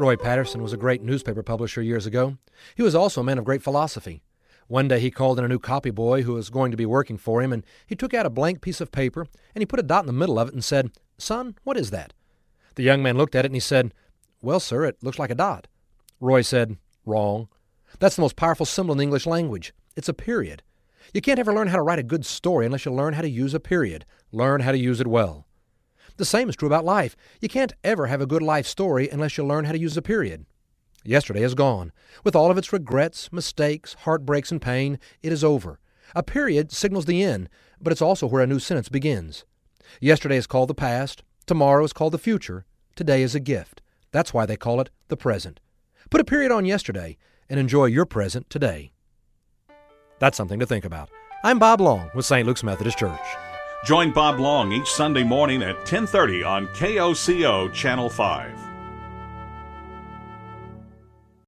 Roy Patterson was a great newspaper publisher years ago. He was also a man of great philosophy. One day he called in a new copy boy who was going to be working for him, and he took out a blank piece of paper and he put a dot in the middle of it and said, Son, what is that? The young man looked at it and he said, Well, sir, it looks like a dot. Roy said, Wrong. That's the most powerful symbol in the English language. It's a period. You can't ever learn how to write a good story unless you learn how to use a period. Learn how to use it well. The same is true about life. You can't ever have a good life story unless you learn how to use a period. Yesterday is gone. With all of its regrets, mistakes, heartbreaks, and pain, it is over. A period signals the end, but it's also where a new sentence begins. Yesterday is called the past. Tomorrow is called the future. Today is a gift. That's why they call it the present. Put a period on yesterday and enjoy your present today. That's something to think about. I'm Bob Long with St. Luke's Methodist Church. Join Bob Long each Sunday morning at 10:30 on KOCO Channel 5.